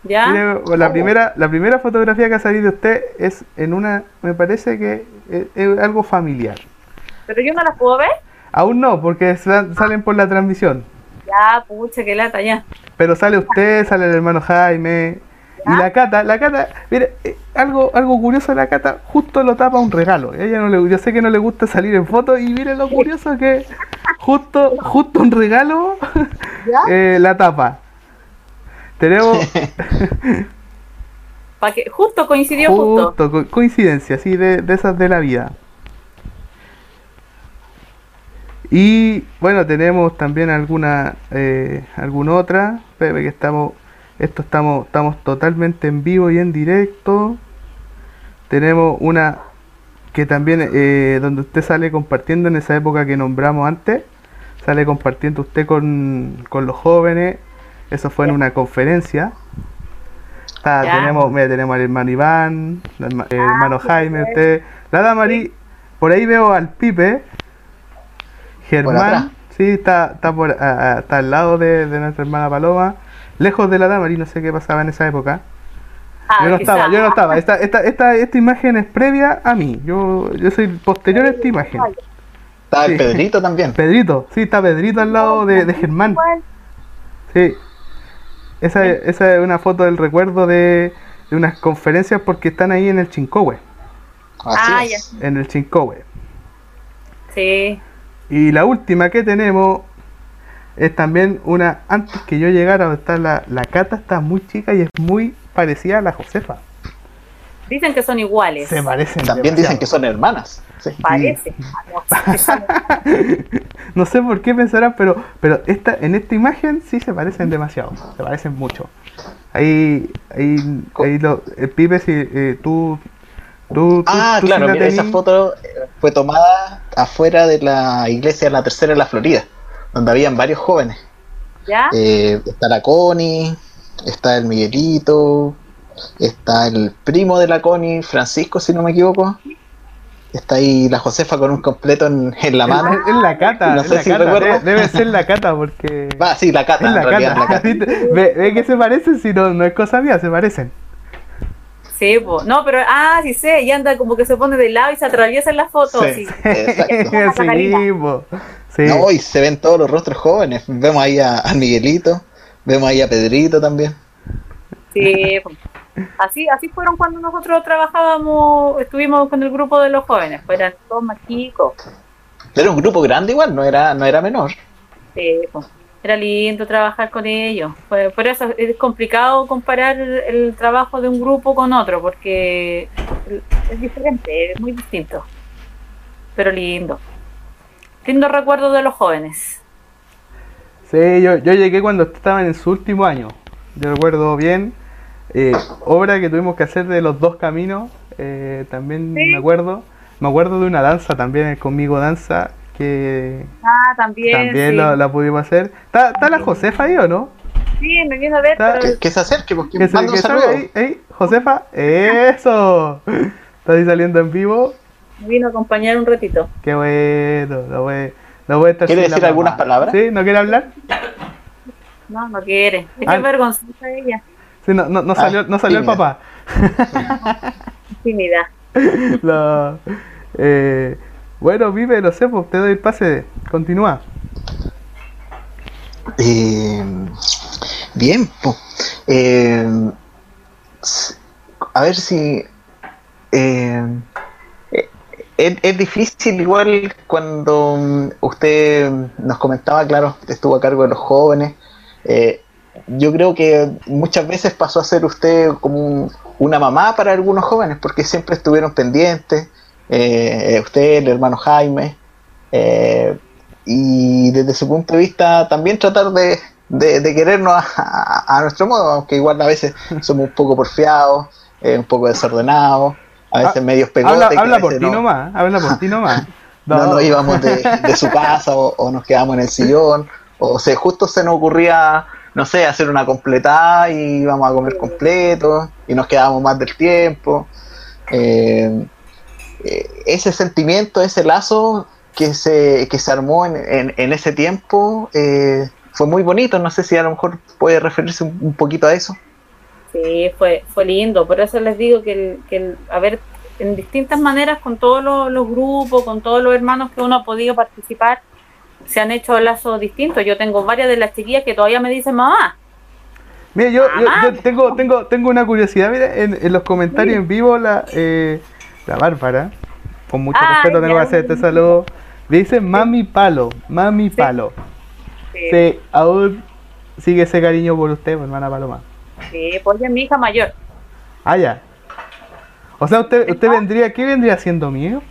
ya. Mire, la primera, la primera fotografía que ha salido de usted es en una, me parece que es, es algo familiar. Pero yo no las puedo ver. Aún no, porque sa- salen por la transmisión. Ya, pucha, qué lata, ya. Pero sale usted, sale el hermano Jaime. Y la Cata, la Cata, mire, eh, algo, algo curioso de la Cata, justo lo tapa un regalo. Ella no le, yo sé que no le gusta salir en foto y mire lo curioso que justo, justo un regalo eh, la tapa. Tenemos Pa' que, justo coincidió justo. justo, co- coincidencia, así de, de esas de la vida. Y bueno, tenemos también alguna, eh, alguna otra. Pepe, que estamos, esto estamos, estamos totalmente en vivo y en directo. Tenemos una que también, eh, donde usted sale compartiendo en esa época que nombramos antes. Sale compartiendo usted con, con los jóvenes. Eso fue en una conferencia. Ah, Ya. tenemos, mira, tenemos al hermano Iván, el Ah, hermano Jaime, usted, la Damari, por ahí veo al Pipe. Germán, sí, está, está, por, a- a- está al lado de, de nuestra hermana Paloma, lejos de la Damari, no sé qué pasaba en esa época. Ah, yo no estaba, yo no estaba, esta, esta, esta, esta imagen es previa a mí, yo, yo soy posterior a esta imagen. Está el Sí. Pedrito también. Pedrito, sí, está Pedrito al lado de, de Germán. Igual. Sí. Esa, esa es una foto del recuerdo de, de unas conferencias porque están ahí en el Chincowe. Así Ah, es. En el Chincowe. Sí. Y la última que tenemos es también una, antes que yo llegara, donde está la, la Cata, está muy chica y es muy parecida a la Josefa. Dicen que son iguales. Se parecen. También dicen que son hermanas. Sí. Parece. No, sé por qué pensarán, pero, pero esta, en esta imagen sí se parecen demasiado. Se parecen mucho. Ahí, ahí, ahí lo, el pibe, si eh, tú, tú, tú, Ah, tú claro, la mira, esa foto eh, fue tomada afuera de la iglesia de la Tercera de la Florida, donde habían varios jóvenes. ¿Ya? Eh, está la Connie, está el Miguelito, está el primo de la Connie, Francisco, si no me equivoco. Está ahí la Josefa con un completo en, en la mano. Es, es la cata, No sé la si cata. Debe, debe ser la cata porque. Va, sí, la Cata, es la en realidad cata. Ve, ve que se parecen, si no, no es cosa mía, se parecen. Sí, po. no, pero, ah, sí sé, y anda como que se pone de lado y se atraviesa en la foto. Sí, sí. exacto. sí, po. Sí. No, y se ven todos los rostros jóvenes. Vemos ahí a, a Miguelito, vemos ahí a Pedrito también. Sí, po. Así, así fueron cuando nosotros trabajábamos, estuvimos con el grupo de los jóvenes, pues eran todos más chicos. Era un grupo grande igual, no era, no era menor. Sí, po. era lindo trabajar con ellos. Pues, por eso es complicado comparar el, el trabajo de un grupo con otro, porque es diferente, es muy distinto. Pero lindo. Lindo recuerdo de los jóvenes. Sí, yo, yo llegué cuando estaban en su último año. Yo recuerdo bien. Eh, obra que tuvimos que hacer de los dos caminos. eh, también Sí. me acuerdo. Me acuerdo de una danza también, el conmigo danza, que Ah, también. también sí. la, la pudimos hacer. ¿Está, está la Josefa ahí o no? Sí, me viene a ver, pero Que, que se acerque, porque Que se manda un que salga saludo. ahí, ahí, Josefa. ¡Eso! Está ahí saliendo en vivo. me vino a acompañar un ratito. Qué bueno. No voy, no voy a estar ¿Quiere decir algunas palabras? ¿Sí? ¿No quiere hablar? No, no quiere. Es que Ah. es vergonzosa ella. Sí, no, no, no Ah, salió, no salió el papá. Tímida. Eh, bueno, vive, lo sé, pues te doy el pase. Continúa. Eh, bien, po. Eh, s- a ver si. es, es difícil, igual cuando usted nos comentaba, claro, que estuvo a cargo de los jóvenes. eh, yo creo que muchas veces pasó a ser usted como un- una mamá para algunos jóvenes, porque siempre estuvieron pendientes. eh, usted, el hermano Jaime. eh, y desde su punto de vista también tratar de, de- de querernos a, a- a nuestro modo, aunque igual a veces somos un poco porfiados, eh, un poco desordenados, a veces Ah, medios pegotes. Habla, que a habla por ti no- nomás, habla por ti nomás. no nos íbamos de, de su casa o, o nos quedamos en el sillón, o se, justo se nos ocurría, no sé, hacer una completada y íbamos a comer completo y nos quedábamos más del tiempo. Eh, eh, ese sentimiento, ese lazo que se, que se armó en, en- en ese tiempo eh, fue muy bonito, no sé si a lo mejor puede referirse un, poquito a eso. Sí, fue, fue lindo. Por eso les digo que, el, que el- a ver, en distintas maneras, con todos los, los grupos, con todos los hermanos que uno ha podido participar, se han hecho lazos distintos. Yo tengo varias de las chiquillas que todavía me dicen mamá. Mira, yo, yo, Mamá. yo tengo, tengo, tengo una curiosidad. Mira, en, en los comentarios en vivo, la, eh, la Bárbara, con mucho Ay, respeto tengo que hacer este saludo, dice mami palo, mami palo. Sí, Sí, aún sigue ese cariño por usted, hermana Paloma. sí, pues ella es mi hija mayor. Ah, ya. O sea, usted, usted vendría, ¿qué vendría siendo mío?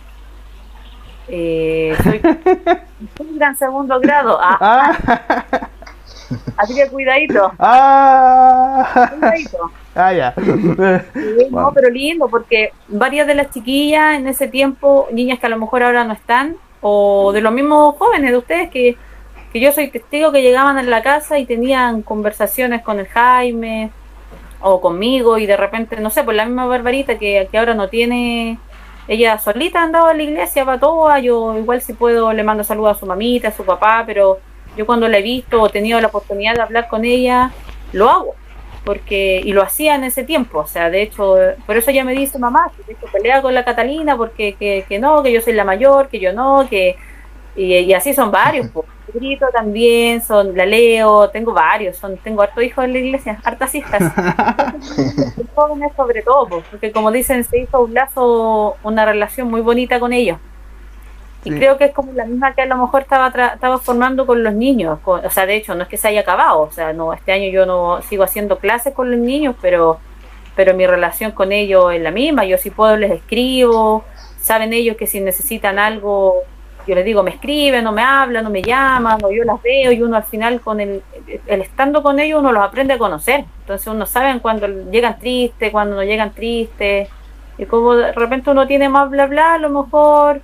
Eh, soy, soy gran segundo grado. Ah, Ah, así que cuidadito, ah, cuidadito. ah, ya. Sí, No, pero lindo, porque varias de las chiquillas en ese tiempo, niñas que a lo mejor ahora no están, o de los mismos jóvenes de ustedes, que, que yo soy testigo que llegaban a la casa y tenían conversaciones con el Jaime o conmigo, y de repente, no sé, pues la misma Barbarita que, que ahora no tiene, ella solita andaba a la iglesia, va toda, yo igual si puedo le mando saludos a su mamita, a su papá, pero yo cuando la he visto o tenido la oportunidad de hablar con ella, lo hago porque y lo hacía en ese tiempo, o sea, de hecho, por eso ella me dice mamá, que pelea con la Catalina porque que, que no, que yo soy la mayor, que yo no, que y, y así son varios, po. Grito también, son, la leo, tengo varios, son, tengo hartos hijos en la iglesia, hartas hijas. jóvenes sobre todo, porque como dicen, se hizo un lazo, una relación muy bonita con ellos. Y creo que es como la misma que a lo mejor estaba estaba formando con los niños. o sea, de hecho, no es que se haya acabado. O sea, no este año yo no sigo haciendo clases con los niños, pero, pero mi relación con ellos es la misma. Yo si puedo les escribo. Saben ellos que si necesitan algo, yo les digo, me escriben, no me hablan, no me llaman, o yo las veo y uno al final con el, el estando con ellos uno los aprende a conocer. Entonces uno sabe cuando llegan tristes, cuando no llegan tristes. Y como de repente uno tiene más bla bla, a lo mejor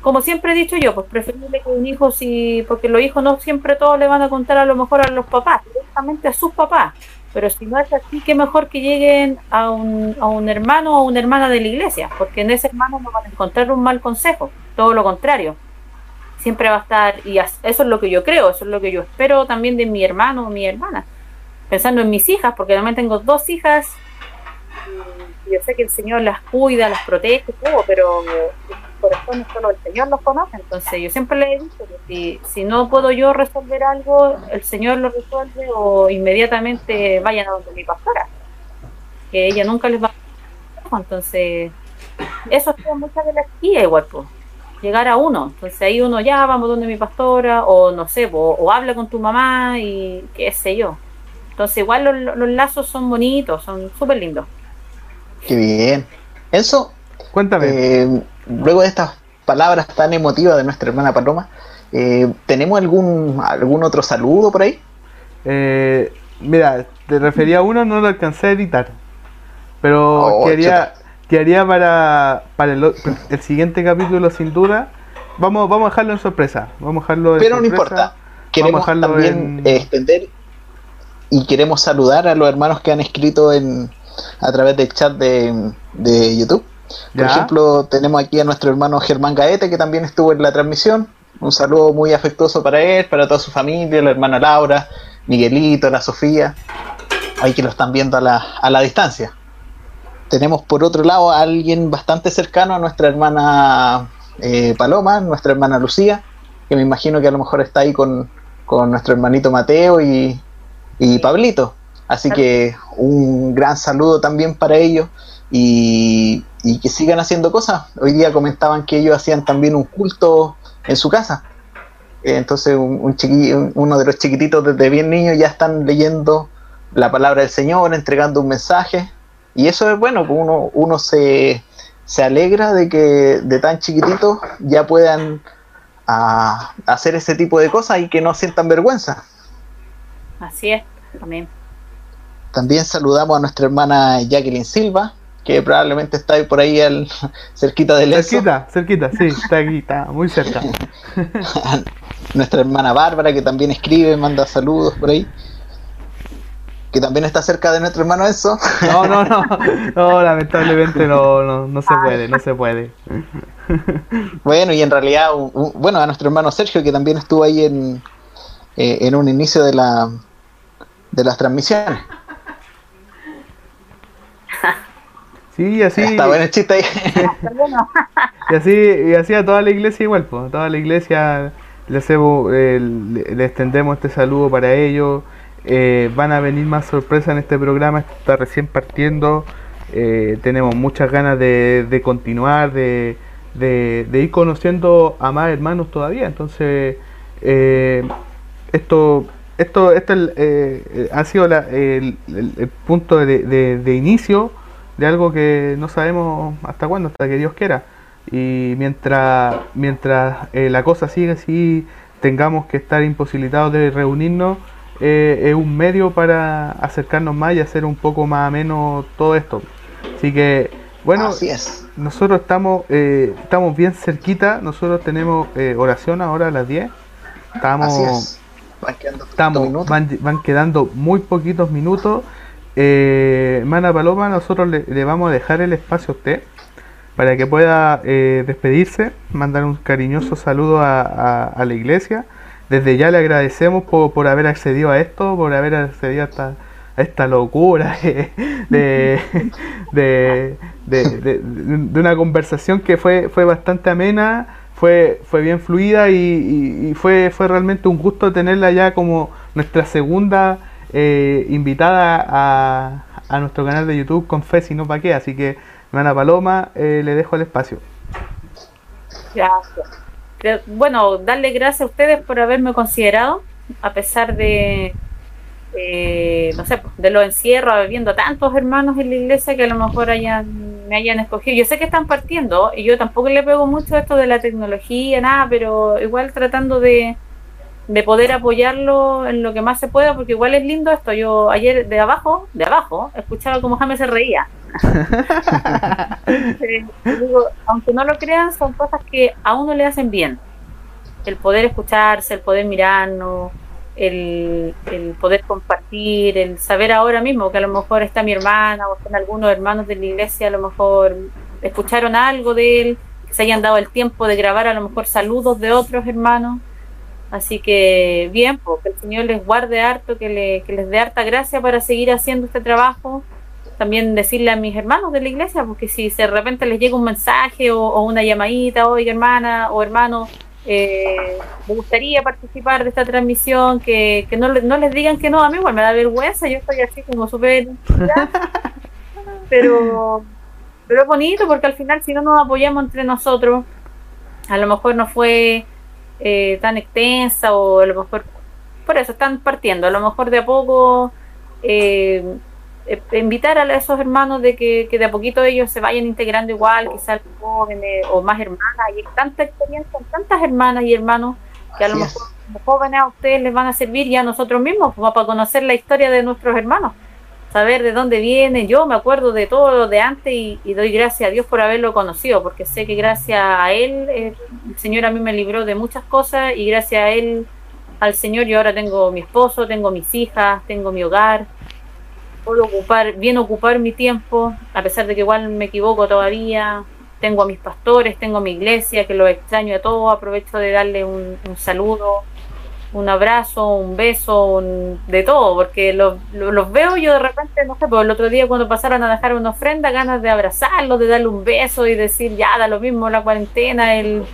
como siempre he dicho yo, pues preferible que un hijo, si, porque los hijos no siempre todos le van a contar a lo mejor a los papás, directamente a sus papás. Pero si no es así, que mejor que lleguen a un, a un hermano o una hermana de la iglesia, porque en ese hermano no van a encontrar un mal consejo, todo lo contrario. Siempre va a estar, y eso es lo que yo creo, eso es lo que yo espero también de mi hermano o mi hermana. Pensando en mis hijas, porque también tengo dos hijas, yo sé que el Señor las cuida, las protege, pero corazón solo el Señor los conoce. Entonces yo siempre le he dicho que si, si no puedo yo resolver algo, el Señor lo resuelve o inmediatamente vayan a donde mi pastora. Que ella nunca les va a... Entonces, eso es muchas de las guías igual, pues. Llegar a uno. Entonces ahí uno ya vamos donde mi pastora, o no sé, o, habla con tu mamá y qué sé yo. Entonces igual los, los lazos son bonitos, son súper lindos. Qué bien. Eso, cuéntame. Eh, luego de estas palabras tan emotivas de nuestra hermana Paloma, eh, ¿tenemos algún, algún otro saludo por ahí? Eh, mira, te refería a uno, no lo alcancé a editar. Pero oh, quería, quería para, para el, siguiente capítulo, sin duda. Vamos, vamos a dejarlo en sorpresa. Vamos a dejarlo Pero no importa. Queremos también extender y queremos saludar a los hermanos que han escrito en, a través del chat de, de YouTube. Por ejemplo, tenemos aquí a nuestro hermano Germán Gaete, que también estuvo en la transmisión. Un saludo muy afectuoso para él, para toda su familia, la hermana Laura, Miguelito, la Sofía. Ahí que lo están viendo a la, a la distancia. Tenemos por otro lado a alguien bastante cercano a nuestra hermana eh, Paloma, nuestra hermana Lucía, que me imagino que a lo mejor está ahí con, nuestro hermanito Mateo y, y Pablito. Así que un gran saludo también para ellos y, que sigan haciendo cosas. Hoy día comentaban que ellos hacían también un culto en su casa. Eh, entonces un, uno de los chiquititos desde bien niños ya están leyendo la palabra del Señor, entregando un mensaje. Y eso es bueno, que uno, uno se, se alegra de que de tan chiquititos ya puedan ah, hacer ese tipo de cosas y que no sientan vergüenza. Así es, también. También saludamos a nuestra hermana Jacqueline Silva, que probablemente está por ahí al, cerquita del Cerquita, cerquita, sí, está aquí, está muy cerca. Nuestra hermana Bárbara, que también escribe, manda saludos por ahí. Que también está cerca de nuestro hermano Enzo. No, no, no, no, lamentablemente no, no, no se puede, no se puede. Bueno, y en realidad, bueno, a nuestro hermano Sergio, que también estuvo ahí en, eh, en un inicio de, la, de las transmisiones. Sí, así. Está bueno el chiste ahí. y así, y así a toda la iglesia igual, pues. A toda la iglesia le, hacemos, eh, le, extendemos este saludo para ellos. Eh, van a venir más sorpresas en este programa, está recién partiendo. Eh, tenemos muchas ganas de, de continuar, de, de, ir conociendo a más hermanos todavía. Entonces, esto, esto, esto ha sido el, el, punto de, de inicio de algo que no sabemos hasta cuándo, hasta que Dios quiera. Y mientras, mientras eh, la cosa sigue así, tengamos que estar imposibilitados de reunirnos, eh, es un medio para acercarnos más y hacer un poco más ameno todo esto. Así que, bueno, nosotros estamos, eh, estamos bien cerquita, nosotros tenemos oración ahora a las 10. Estamos, Van, quedando van quedando muy poquitos minutos. Eh, Mana Paloma, nosotros le, vamos a dejar el espacio a usted para que pueda eh, despedirse, mandar un cariñoso saludo a, la iglesia. Desde ya le agradecemos por, haber accedido a esto, por haber accedido a esta, a esta locura de, de, una conversación que fue, fue bastante amena, fue, fue bien fluida y, fue, fue realmente un gusto tenerla ya como nuestra segunda eh, invitada a, nuestro canal de YouTube con Fe, si no pa' qué. Así que, hermana Paloma, eh, le dejo el espacio. Gracias. Bueno, darle gracias a ustedes por haberme considerado, a pesar de, eh, no sé, de los encierros, viendo tantos hermanos en la iglesia que a lo mejor hayan, me hayan escogido. Yo sé que están partiendo y yo tampoco le pego mucho esto de la tecnología, nada, pero igual tratando de, de poder apoyarlo en lo que más se pueda, porque igual es lindo esto. Yo ayer de abajo, de abajo, escuchaba como James se reía. aunque no lo crean, son cosas que a uno le hacen bien. El poder escucharse, el poder mirarnos, el, el, poder compartir, el saber ahora mismo que a lo mejor está mi hermana o están algunos hermanos de la iglesia, a lo mejor escucharon algo de él, que se hayan dado el tiempo de grabar a lo mejor saludos de otros hermanos. Así que bien, pues, que el Señor les guarde harto, que, que les dé harta gracia para seguir haciendo este trabajo. También decirle a mis hermanos de la iglesia, porque si de repente les llega un mensaje o, o una llamadita, oiga hermana o hermano, eh, me gustaría participar de esta transmisión, que, que no, no, les digan que no, a mí igual me da vergüenza, yo estoy así como súper... pero, pero es bonito porque al final si no nos apoyamos entre nosotros, a lo mejor no fue eh, tan extensa o a lo mejor... Por eso están partiendo, a lo mejor de a poco... Eh, eh, invitar a esos hermanos de que, de a poquito ellos se vayan integrando igual, quizás jóvenes o más hermanas. Y tanta experiencia, tantas hermanas y hermanos que a lo mejor como jóvenes a ustedes les van a servir ya a nosotros mismos como para conocer la historia de nuestros hermanos, saber de dónde vienen. Yo me acuerdo de todo lo de antes y, doy gracias a Dios por haberlo conocido, porque sé que gracias a Él el Señor a mí me libró de muchas cosas y gracias a Él, al Señor, yo ahora tengo mi esposo, tengo mis hijas, tengo mi hogar puedo ocupar, bien ocupar mi tiempo, a pesar de que igual me equivoco todavía. Tengo a mis pastores, tengo a mi iglesia, que los extraño a todos. Aprovecho de darle un, saludo, un abrazo, un beso, de todo, porque los, veo yo de repente, no sé, pues el otro día cuando pasaron a dejar una ofrenda, ganas de abrazarlos, de darle un beso y decir, ya, da lo mismo la cuarentena, el...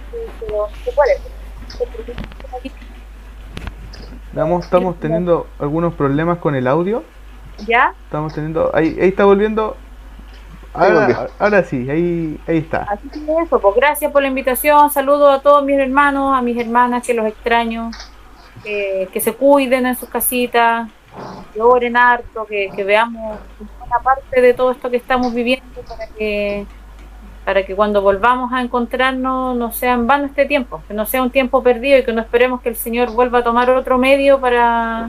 Vamos, estamos teniendo algunos problemas con el audio. ¿Ya? Estamos teniendo. Ahí, ahí está volviendo. Ahora, sí, ahí, ahí está. Así que eso, pues gracias por la invitación. Saludos a todos mis hermanos, a mis hermanas que los extraño. que se cuiden en sus casitas, que oren harto, que, que veamos una parte de todo esto que estamos viviendo para que para que cuando volvamos a encontrarnos no sea en vano este tiempo, que no sea un tiempo perdido y que no esperemos que el Señor vuelva a tomar otro medio para,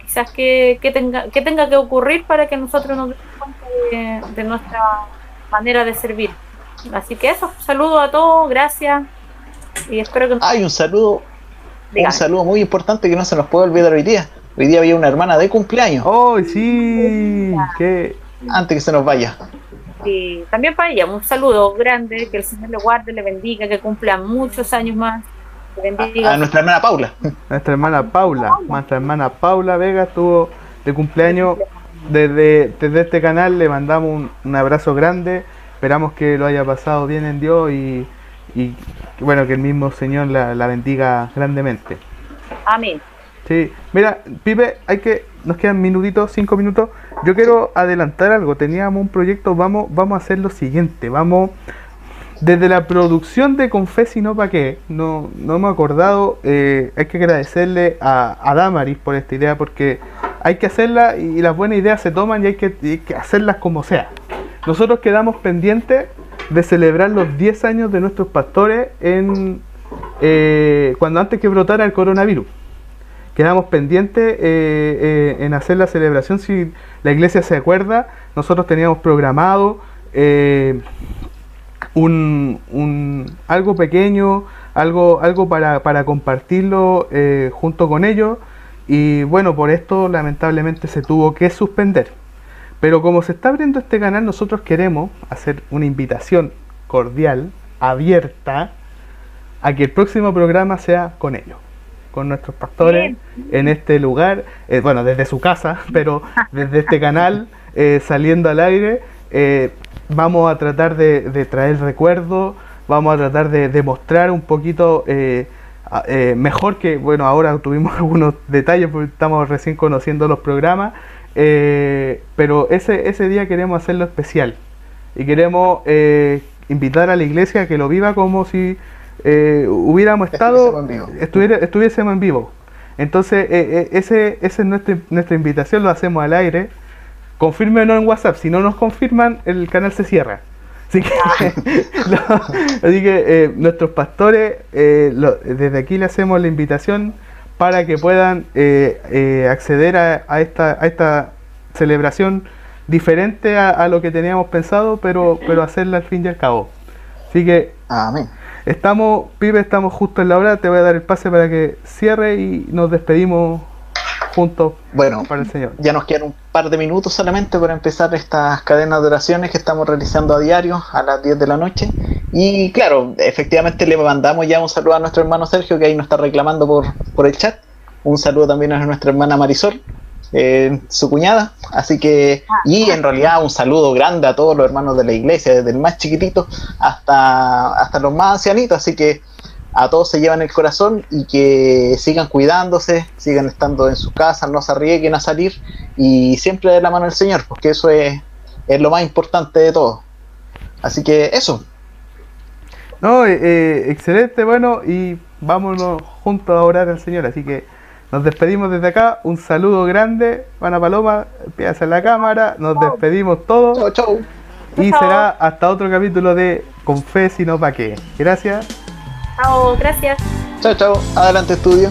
quizás que, tenga, que tenga que ocurrir para que nosotros nos demos cuenta de, nuestra manera de servir. Así que eso, saludo a todos, gracias y espero que... Hay un saludo, un saludo muy importante que no se nos puede olvidar hoy día. Hoy día había una hermana de cumpleaños. ¡Oh, sí! que Antes que se nos vaya. Sí, también para ella, un saludo grande, que el Señor le guarde, le bendiga, que cumpla muchos años más a, nuestra hermana Paula. Nuestra hermana Paula. Nuestra hermana Paula Vega estuvo de cumpleaños. Desde, desde este canal le mandamos un, abrazo grande. Esperamos que lo haya pasado bien en Dios y, y bueno, que el mismo Señor la, la bendiga grandemente. Amén. Sí, mira, Pipe, hay que, nos quedan minutitos, cinco minutos. Yo quiero adelantar algo. Teníamos un proyecto, vamos, vamos a hacer lo siguiente. Vamos desde la producción de Confes y no pa' qué, no, no me he acordado, eh, hay que agradecerle a, a, Damaris por esta idea porque hay que hacerla y, las buenas ideas se toman y hay que, hacerlas como sea. Nosotros quedamos pendientes de celebrar los 10 años de nuestros pastores en eh, cuando antes que brotara el coronavirus. Quedamos pendientes eh, en hacer la celebración si la iglesia se acuerda. Nosotros teníamos programado un, un, algo pequeño, algo, algo para, para compartirlo eh, junto con ellos. Y bueno, por esto lamentablemente se tuvo que suspender. Pero como se está abriendo este canal, nosotros queremos hacer una invitación cordial, abierta, a que el próximo programa sea con ellos, con nuestros pastores en este lugar, eh, bueno, desde su casa, pero desde este canal, eh, saliendo al aire vamos a tratar de, traer recuerdos, vamos a tratar de demostrar un poquito eh, eh, mejor que, bueno, ahora tuvimos algunos detalles porque estamos recién conociendo los programas, eh, pero ese, ese día queremos hacerlo especial y queremos invitar a la iglesia a que lo viva como si hubiéramos estado, estuviera, estuviésemos en vivo. Entonces, ese, esa es nuestra, nuestra invitación, lo hacemos al aire. Confírmenos en WhatsApp, si no nos confirman, el canal se cierra. Así que, así que eh, nuestros pastores, eh, desde aquí le hacemos la invitación para que puedan eh, acceder a, esta, a esta celebración diferente a, lo que teníamos pensado, pero, pero hacerla al fin y al cabo. Así que, Amén. estamos, Pipe, estamos justo en la hora, te voy a dar el pase para que cierre y nos despedimos bueno, para el Señor. Ya nos quedan un par de minutos solamente para empezar estas cadenas de oraciones que estamos realizando a diario a las 10 de la noche. Y claro, efectivamente le mandamos ya un saludo a nuestro hermano Sergio, que ahí nos está reclamando por, por el chat. Un saludo también a nuestra hermana Marisol, eh, su cuñada. Así que, y en realidad un saludo grande a todos los hermanos de la iglesia, desde el más chiquitito hasta, hasta los más ancianitos. Así que a todos se llevan el corazón y que sigan cuidándose, sigan estando en sus casas, no se arriesguen a salir y siempre de la mano del Señor, porque eso es, es lo más importante de todo. Así que eso. No, eh, eh, excelente, bueno, y vámonos juntos a orar al Señor. Así que nos despedimos desde acá. Un saludo grande, Ana Paloma, empieza en la cámara. Nos despedimos todos. Chau, chau. Y será hasta otro capítulo de Con Fe, sino pa' qué. Gracias. Chao, gracias. Chao, chao. Adelante, estudio.